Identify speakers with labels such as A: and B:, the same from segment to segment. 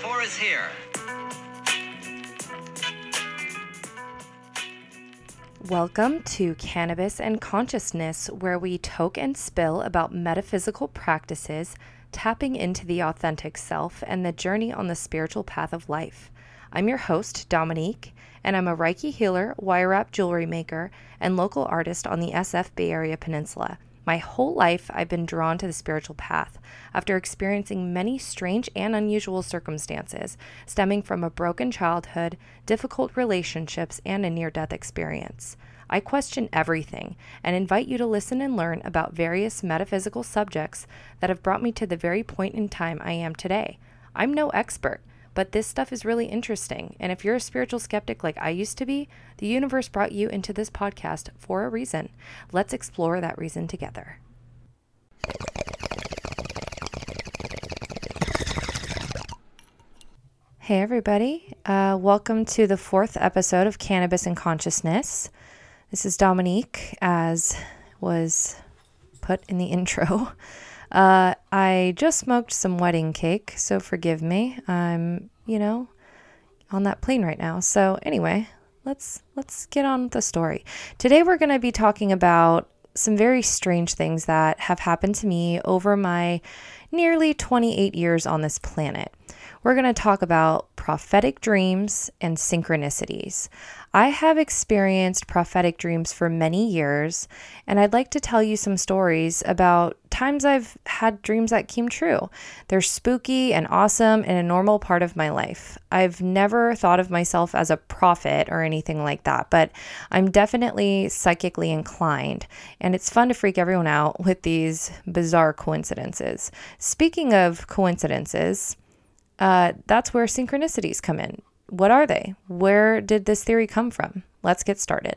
A: for is here.
B: Welcome to Cannabis and Consciousness, where we toke and spill about metaphysical practices, tapping into the authentic self, and the journey on the spiritual path of life. I'm your host, Dominique, and I'm a Reiki healer, wire wrap jewelry maker, and local artist on the SF Bay Area Peninsula. My whole life, I've been drawn to the spiritual path after experiencing many strange and unusual circumstances stemming from a broken childhood, difficult relationships, and a near death experience. I question everything and invite you to listen and learn about various metaphysical subjects that have brought me to the very point in time I am today. I'm no expert, but this stuff is really interesting. And if you're a spiritual skeptic like I used to be, the universe brought you into this podcast for a reason. Let's explore that reason together. Hey, everybody. Uh, welcome to the fourth episode of Cannabis and Consciousness. This is Dominique, as was put in the intro. Uh, I just smoked some wedding cake, so forgive me. I'm, you know, on that plane right now. So anyway, let's let's get on with the story. Today we're going to be talking about some very strange things that have happened to me over my nearly 28 years on this planet. We're going to talk about prophetic dreams and synchronicities. I have experienced prophetic dreams for many years, and I'd like to tell you some stories about times I've had dreams that came true. They're spooky and awesome and a normal part of my life. I've never thought of myself as a prophet or anything like that, but I'm definitely psychically inclined, and it's fun to freak everyone out with these bizarre coincidences. Speaking of coincidences, uh, that's where synchronicities come in. What are they? Where did this theory come from? Let's get started.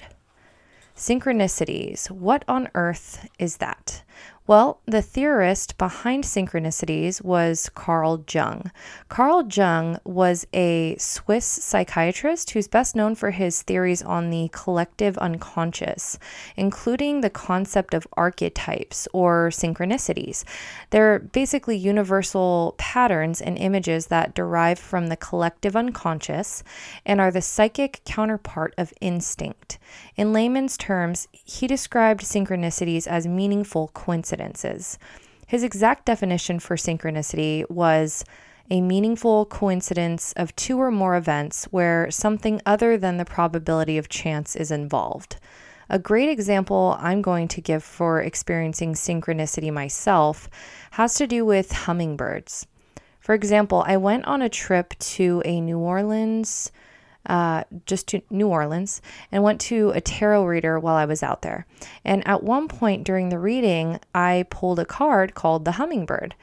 B: Synchronicities. What on earth is that? Well, the theorist behind synchronicities was Carl Jung. Carl Jung was a Swiss psychiatrist who's best known for his theories on the collective unconscious, including the concept of archetypes or synchronicities. They're basically universal patterns and images that derive from the collective unconscious and are the psychic counterpart of instinct. In layman's terms, he described synchronicities as meaningful coincidences coincidences. His exact definition for synchronicity was a meaningful coincidence of two or more events where something other than the probability of chance is involved. A great example I'm going to give for experiencing synchronicity myself has to do with hummingbirds. For example, I went on a trip to a New Orleans uh, just to New Orleans and went to a tarot reader while I was out there. And at one point during the reading, I pulled a card called the Hummingbird.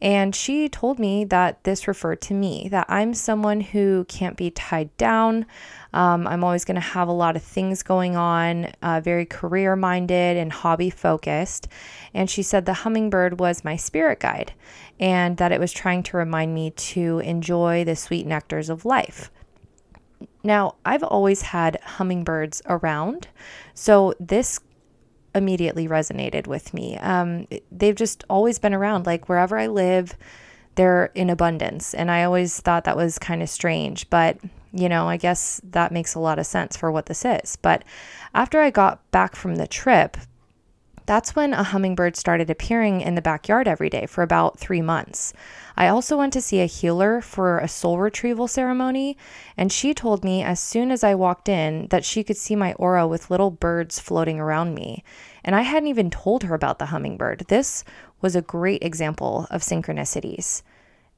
B: And she told me that this referred to me, that I'm someone who can't be tied down. Um, I'm always going to have a lot of things going on, uh, very career minded and hobby focused. And she said the hummingbird was my spirit guide and that it was trying to remind me to enjoy the sweet nectars of life. Now, I've always had hummingbirds around, so this immediately resonated with me. Um, they've just always been around, like wherever I live, they're in abundance. And I always thought that was kind of strange, but you know, I guess that makes a lot of sense for what this is. But after I got back from the trip, that's when a hummingbird started appearing in the backyard every day for about three months. I also went to see a healer for a soul retrieval ceremony, and she told me as soon as I walked in that she could see my aura with little birds floating around me. And I hadn't even told her about the hummingbird. This was a great example of synchronicities.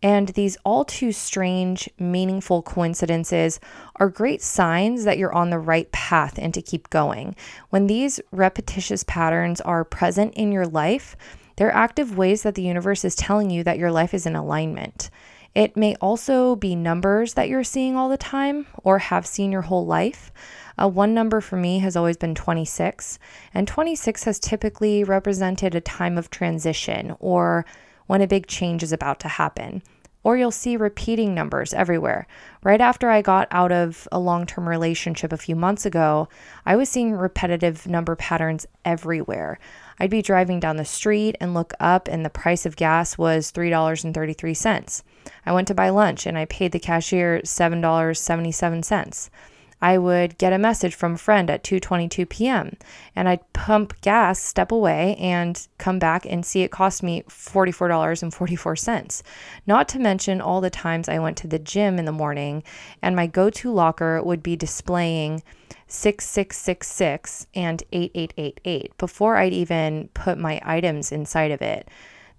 B: And these all too strange, meaningful coincidences are great signs that you're on the right path and to keep going. When these repetitious patterns are present in your life, they're active ways that the universe is telling you that your life is in alignment. It may also be numbers that you're seeing all the time or have seen your whole life. Uh, one number for me has always been 26, and 26 has typically represented a time of transition or when a big change is about to happen. or you'll see repeating numbers everywhere. Right after I got out of a long term relationship a few months ago, I was seeing repetitive number patterns everywhere. I'd be driving down the street and look up, and the price of gas was $3.33. I went to buy lunch and I paid the cashier $7.77. I would get a message from a friend at 2:22 p.m. and I'd pump gas, step away and come back and see it cost me $44.44. Not to mention all the times I went to the gym in the morning and my go-to locker would be displaying 6666 and 8888 before I'd even put my items inside of it.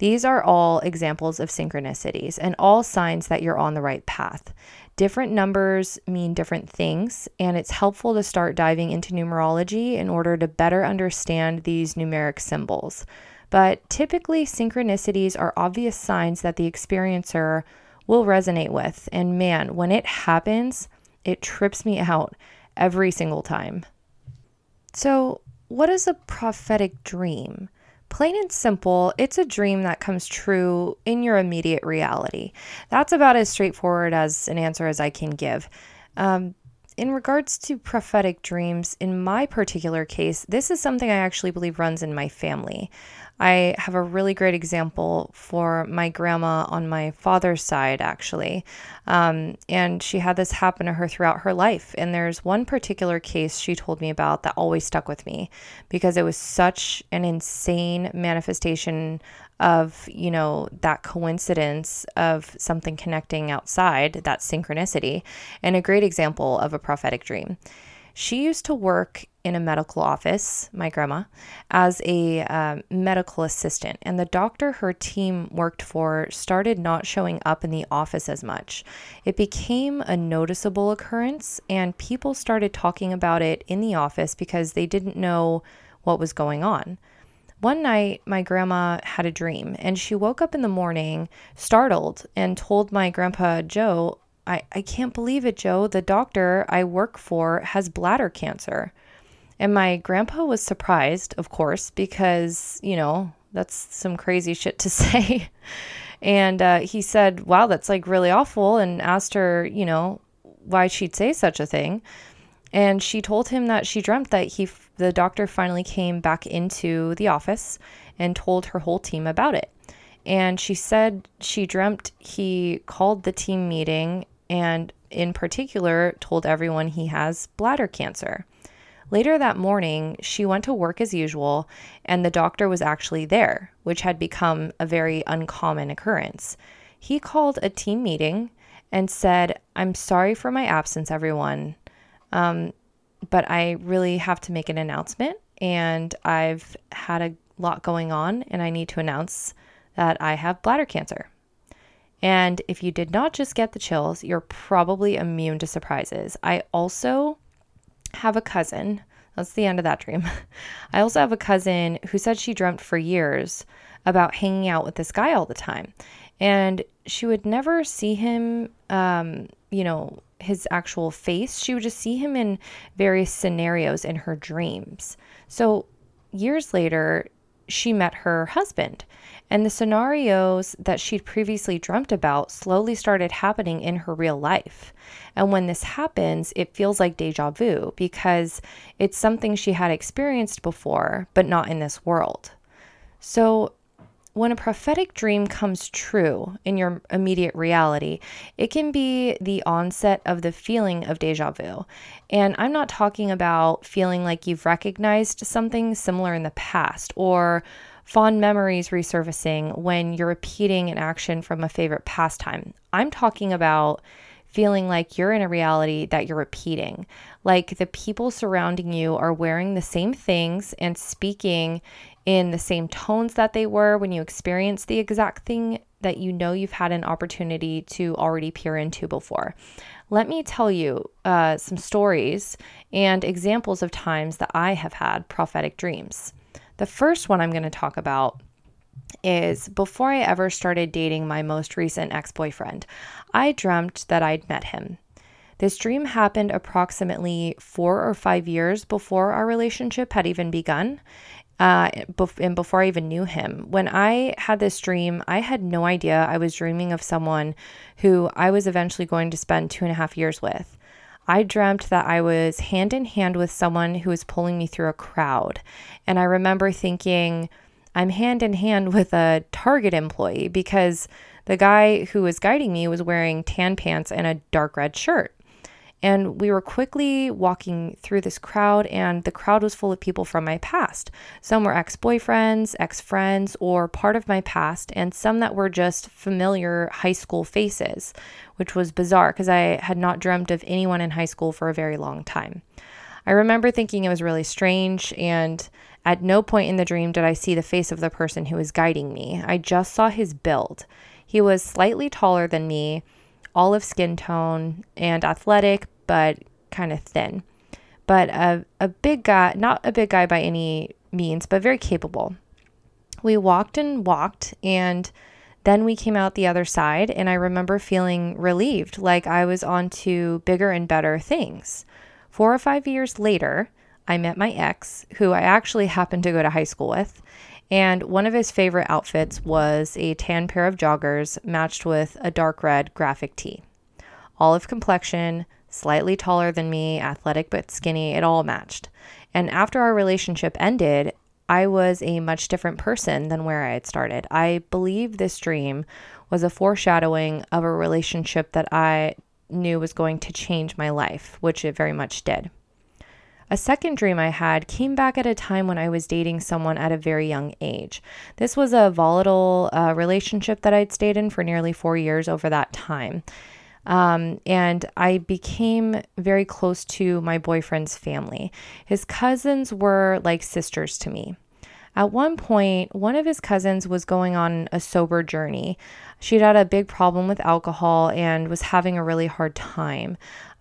B: These are all examples of synchronicities and all signs that you're on the right path. Different numbers mean different things, and it's helpful to start diving into numerology in order to better understand these numeric symbols. But typically, synchronicities are obvious signs that the experiencer will resonate with. And man, when it happens, it trips me out every single time. So, what is a prophetic dream? Plain and simple, it's a dream that comes true in your immediate reality. That's about as straightforward as an answer as I can give. Um, in regards to prophetic dreams, in my particular case, this is something I actually believe runs in my family. I have a really great example for my grandma on my father's side, actually. Um, and she had this happen to her throughout her life. And there's one particular case she told me about that always stuck with me because it was such an insane manifestation of, you know, that coincidence of something connecting outside, that synchronicity, and a great example of a prophetic dream. She used to work in a medical office, my grandma, as a um, medical assistant. And the doctor her team worked for started not showing up in the office as much. It became a noticeable occurrence, and people started talking about it in the office because they didn't know what was going on. One night, my grandma had a dream, and she woke up in the morning startled and told my grandpa Joe, I, I can't believe it, Joe. The doctor I work for has bladder cancer. And my grandpa was surprised, of course, because, you know, that's some crazy shit to say. and uh, he said, wow, that's like really awful, and asked her, you know, why she'd say such a thing. And she told him that she dreamt that he, the doctor finally came back into the office and told her whole team about it. And she said she dreamt he called the team meeting and, in particular, told everyone he has bladder cancer. Later that morning, she went to work as usual, and the doctor was actually there, which had become a very uncommon occurrence. He called a team meeting and said, I'm sorry for my absence, everyone, um, but I really have to make an announcement, and I've had a lot going on, and I need to announce that I have bladder cancer. And if you did not just get the chills, you're probably immune to surprises. I also have a cousin. That's the end of that dream. I also have a cousin who said she dreamt for years about hanging out with this guy all the time. And she would never see him, um, you know, his actual face. She would just see him in various scenarios in her dreams. So years later, she met her husband. And the scenarios that she'd previously dreamt about slowly started happening in her real life. And when this happens, it feels like deja vu because it's something she had experienced before, but not in this world. So, when a prophetic dream comes true in your immediate reality, it can be the onset of the feeling of deja vu. And I'm not talking about feeling like you've recognized something similar in the past or fond memories resurfacing when you're repeating an action from a favorite pastime. I'm talking about feeling like you're in a reality that you're repeating. Like the people surrounding you are wearing the same things and speaking in the same tones that they were when you experienced the exact thing that you know you've had an opportunity to already peer into before. Let me tell you uh, some stories and examples of times that I have had prophetic dreams. The first one I'm going to talk about is before I ever started dating my most recent ex boyfriend, I dreamt that I'd met him. This dream happened approximately four or five years before our relationship had even begun. Uh, and before I even knew him, when I had this dream, I had no idea I was dreaming of someone who I was eventually going to spend two and a half years with. I dreamt that I was hand in hand with someone who was pulling me through a crowd. And I remember thinking, I'm hand in hand with a Target employee because the guy who was guiding me was wearing tan pants and a dark red shirt. And we were quickly walking through this crowd, and the crowd was full of people from my past. Some were ex boyfriends, ex friends, or part of my past, and some that were just familiar high school faces, which was bizarre because I had not dreamt of anyone in high school for a very long time. I remember thinking it was really strange, and at no point in the dream did I see the face of the person who was guiding me. I just saw his build. He was slightly taller than me olive skin tone and athletic, but kind of thin. But a, a big guy, not a big guy by any means, but very capable. We walked and walked, and then we came out the other side, and I remember feeling relieved, like I was on to bigger and better things. Four or five years later, I met my ex, who I actually happened to go to high school with, and one of his favorite outfits was a tan pair of joggers matched with a dark red graphic tee. Olive complexion, slightly taller than me, athletic but skinny, it all matched. And after our relationship ended, I was a much different person than where I had started. I believe this dream was a foreshadowing of a relationship that I knew was going to change my life, which it very much did. A second dream I had came back at a time when I was dating someone at a very young age. This was a volatile uh, relationship that I'd stayed in for nearly four years over that time. Um, and I became very close to my boyfriend's family. His cousins were like sisters to me. At one point, one of his cousins was going on a sober journey. She'd had a big problem with alcohol and was having a really hard time.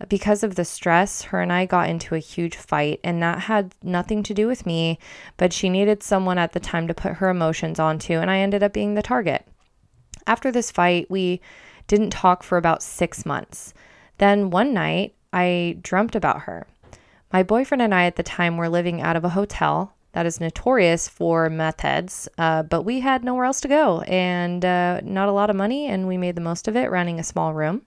B: Because of the stress, her and I got into a huge fight, and that had nothing to do with me, but she needed someone at the time to put her emotions onto, and I ended up being the target. After this fight, we didn't talk for about six months. Then one night, I dreamt about her. My boyfriend and I at the time were living out of a hotel that is notorious for meth heads, uh, but we had nowhere else to go and uh, not a lot of money, and we made the most of it renting a small room.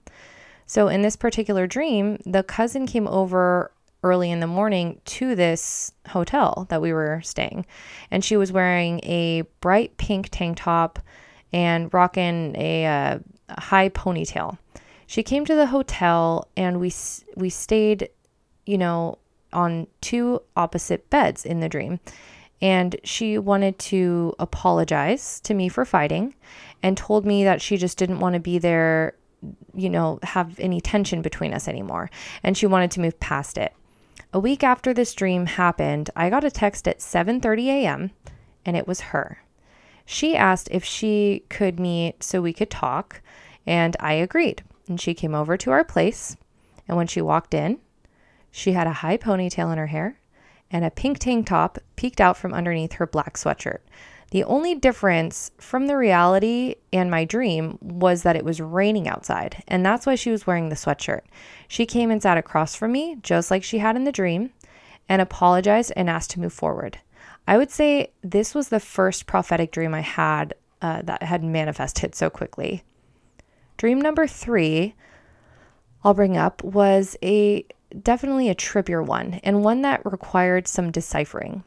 B: So, in this particular dream, the cousin came over early in the morning to this hotel that we were staying, and she was wearing a bright pink tank top and rocking a, uh, high ponytail. She came to the hotel, and we we stayed, you know, on two opposite beds in the dream. And she wanted to apologize to me for fighting and told me that she just didn't want to be there, you know, have any tension between us anymore. And she wanted to move past it. A week after this dream happened, I got a text at 7:30 a.m. and it was her. She asked if she could meet so we could talk, and I agreed. And she came over to our place, and when she walked in, she had a high ponytail in her hair, and a pink tank top peeked out from underneath her black sweatshirt. The only difference from the reality and my dream was that it was raining outside, and that's why she was wearing the sweatshirt. She came and sat across from me, just like she had in the dream, and apologized and asked to move forward. I would say this was the first prophetic dream I had uh, that had manifested so quickly. Dream number three I'll bring up was a definitely a trippier one and one that required some deciphering.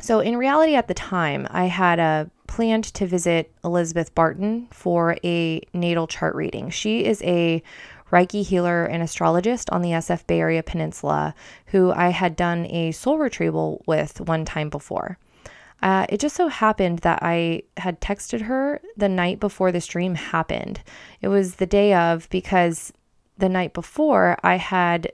B: So, in reality, at the time, I had uh, planned to visit Elizabeth Barton for a natal chart reading. She is a Reiki healer and astrologist on the SF Bay Area Peninsula who I had done a soul retrieval with one time before. Uh, it just so happened that I had texted her the night before this dream happened. It was the day of because the night before I had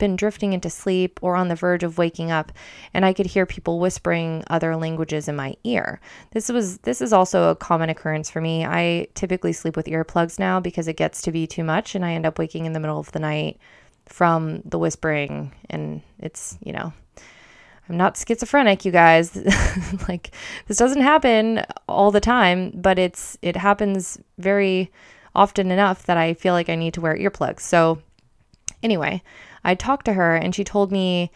B: been drifting into sleep or on the verge of waking up and I could hear people whispering other languages in my ear. This was this is also a common occurrence for me. I typically sleep with earplugs now because it gets to be too much and I end up waking in the middle of the night from the whispering and it's, you know, I'm not schizophrenic, you guys. like this doesn't happen all the time, but it's it happens very often enough that I feel like I need to wear earplugs. So anyway, I talked to her and she told me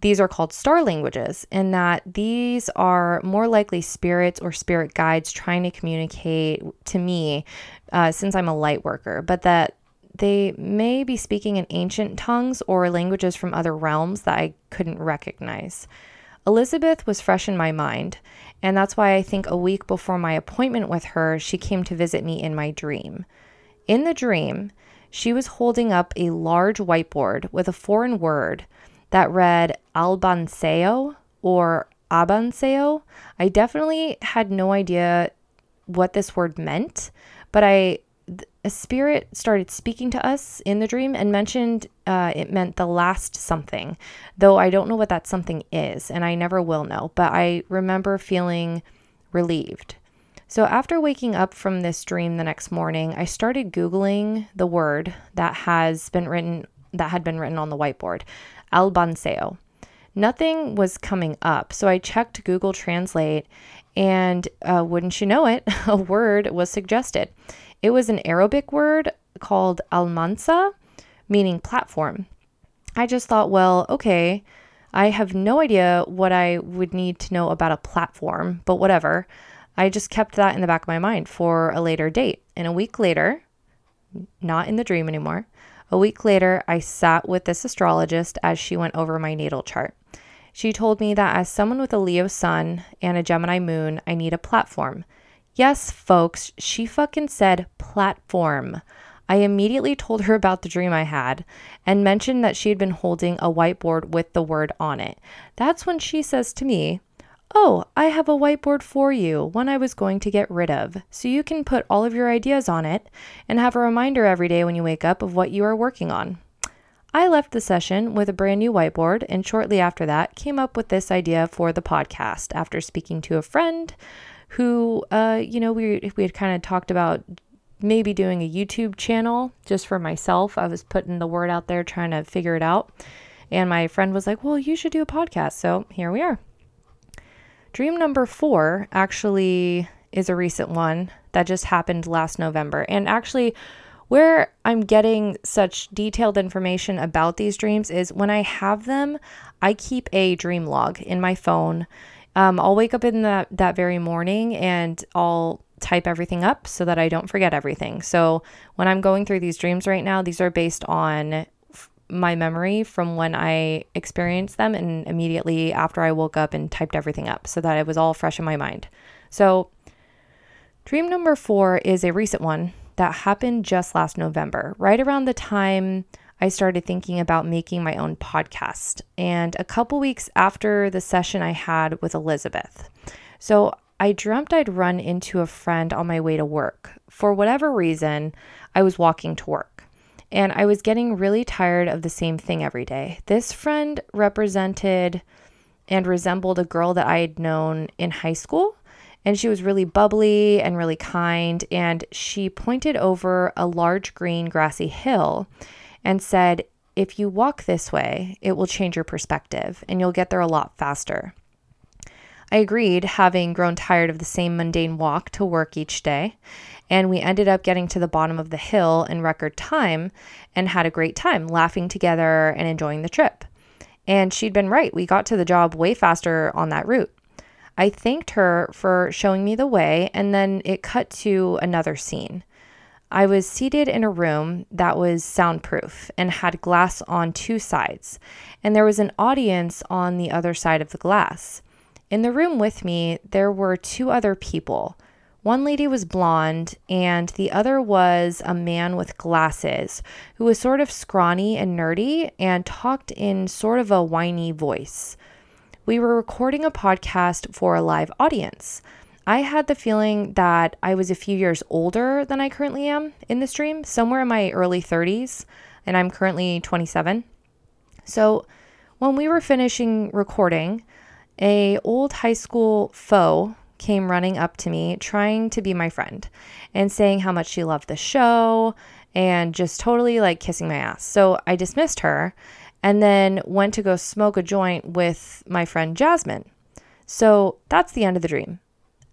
B: these are called star languages, and that these are more likely spirits or spirit guides trying to communicate to me uh, since I'm a light worker, but that they may be speaking in ancient tongues or languages from other realms that I couldn't recognize. Elizabeth was fresh in my mind, and that's why I think a week before my appointment with her, she came to visit me in my dream. In the dream, she was holding up a large whiteboard with a foreign word that read Albanseo or Abanseo. I definitely had no idea what this word meant, but I a spirit started speaking to us in the dream and mentioned uh, it meant the last something, though I don't know what that something is, and I never will know. But I remember feeling relieved. So after waking up from this dream the next morning, I started googling the word that has been written that had been written on the whiteboard, albanseo. Nothing was coming up, so I checked Google Translate, and uh, wouldn't you know it, a word was suggested. It was an Arabic word called almansa, meaning platform. I just thought, well, okay, I have no idea what I would need to know about a platform, but whatever. I just kept that in the back of my mind for a later date. And a week later, not in the dream anymore, a week later, I sat with this astrologist as she went over my natal chart. She told me that as someone with a Leo sun and a Gemini moon, I need a platform. Yes, folks, she fucking said platform. I immediately told her about the dream I had and mentioned that she had been holding a whiteboard with the word on it. That's when she says to me, Oh, I have a whiteboard for you, one I was going to get rid of, so you can put all of your ideas on it and have a reminder every day when you wake up of what you are working on. I left the session with a brand new whiteboard and shortly after that came up with this idea for the podcast after speaking to a friend who, uh, you know, we, we had kind of talked about maybe doing a YouTube channel just for myself. I was putting the word out there trying to figure it out. And my friend was like, well, you should do a podcast. So here we are. Dream number four actually is a recent one that just happened last November. And actually, where I'm getting such detailed information about these dreams is when I have them, I keep a dream log in my phone um, I'll wake up in that that very morning and I'll type everything up so that I don't forget everything. So when I'm going through these dreams right now, these are based on my memory from when I experienced them and immediately after I woke up and typed everything up so that it was all fresh in my mind. So dream number 4 is a recent one that happened just last November, right around the time I started thinking about making my own podcast. And a couple weeks after the session I had with Elizabeth. So I dreamt I'd run into a friend on my way to work. For whatever reason, I was walking to work. And I was getting really tired of the same thing every day. This friend represented and resembled a girl that I had known in high school. And she was really bubbly and really kind. And she pointed over a large green grassy hill and said, if you walk this way, it will change your perspective and you'll get there a lot faster. I agreed, having grown tired of the same mundane walk to work each day, and we ended up getting to the bottom of the hill in record time and had a great time laughing together and enjoying the trip. And she'd been right, we got to the job way faster on that route. I thanked her for showing me the way, and then it cut to another scene. I was seated in a room that was soundproof and had glass on two sides, and there was an audience on the other side of the glass. In the room with me, there were two other people. One lady was blonde, and the other was a man with glasses who was sort of scrawny and nerdy and talked in sort of a whiny voice. We were recording a podcast for a live audience. I had the feeling that I was a few years older than I currently am in this dream, somewhere in my early 30s, and I'm currently 27. So, when we were finishing recording, a old high school foe came running up to me trying to be my friend and saying how much she loved the show and just totally like kissing my ass. So, I dismissed her and then went to go smoke a joint with my friend Jasmine. So, that's the end of the dream.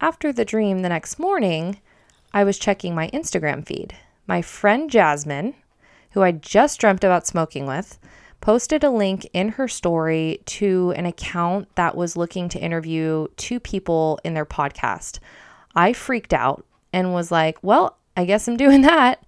B: After the dream the next morning, I was checking my Instagram feed. My friend Jasmine, who I just dreamt about smoking with, posted a link in her story to an account that was looking to interview two people in their podcast. I freaked out and was like, "Well, I guess I'm doing that."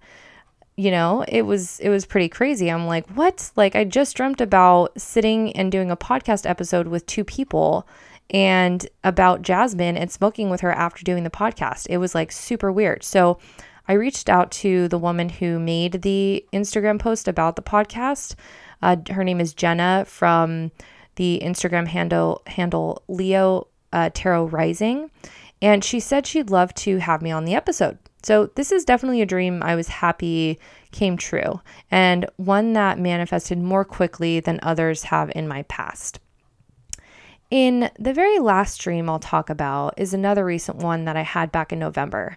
B: You know, it was it was pretty crazy. I'm like, "What?" Like I just dreamt about sitting and doing a podcast episode with two people and about Jasmine and smoking with her after doing the podcast. It was like super weird. So, I reached out to the woman who made the Instagram post about the podcast. Uh, her name is Jenna from the Instagram handle handle Leo uh, Tarot Rising, and she said she'd love to have me on the episode. So this is definitely a dream I was happy came true, and one that manifested more quickly than others have in my past. In the very last dream I'll talk about is another recent one that I had back in November.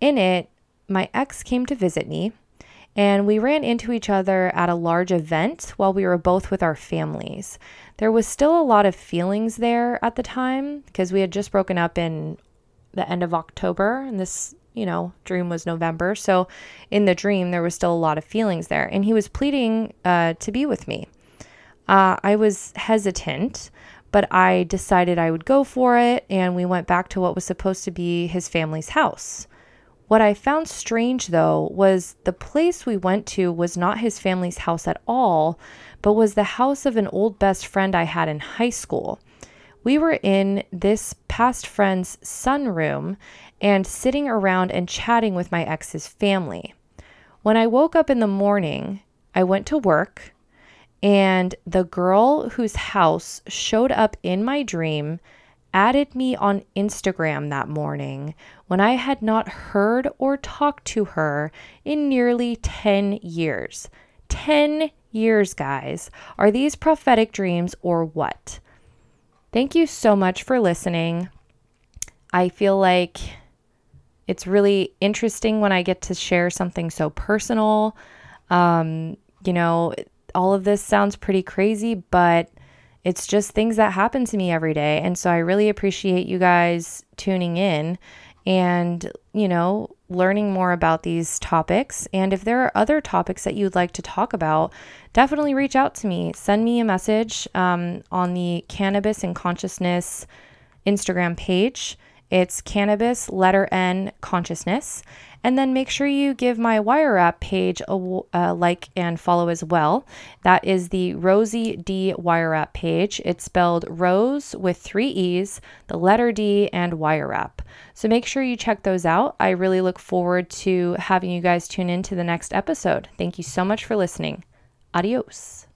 B: In it, my ex came to visit me, and we ran into each other at a large event while we were both with our families. There was still a lot of feelings there at the time because we had just broken up in the end of October, and this, you know, dream was November. So in the dream, there was still a lot of feelings there, and he was pleading uh, to be with me. Uh, I was hesitant, but I decided I would go for it, and we went back to what was supposed to be his family's house. What I found strange, though, was the place we went to was not his family's house at all, but was the house of an old best friend I had in high school. We were in this past friend's sunroom and sitting around and chatting with my ex's family. When I woke up in the morning, I went to work, and the girl whose house showed up in my dream added me on Instagram that morning when I had not heard or talked to her in nearly 10 years. 10 years, guys. Are these prophetic dreams or what? Thank you so much for listening. I feel like it's really interesting when I get to share something so personal. Um, you know, all of this sounds pretty crazy, but it's just things that happen to me every day. And so I really appreciate you guys tuning in and, you know, learning more about these topics. And if there are other topics that you'd like to talk about, definitely reach out to me. Send me a message um, on the Cannabis and Consciousness Instagram page. It's cannabis, letter N, consciousness. And then make sure you give my Wire Wrap page a, like and follow as well. That is the Rosie D Wire Wrap page. It's spelled Rose with three E's, the letter D, and Wire Wrap. So make sure you check those out. I really look forward to having you guys tune in to the next episode. Thank you so much for listening. Adios.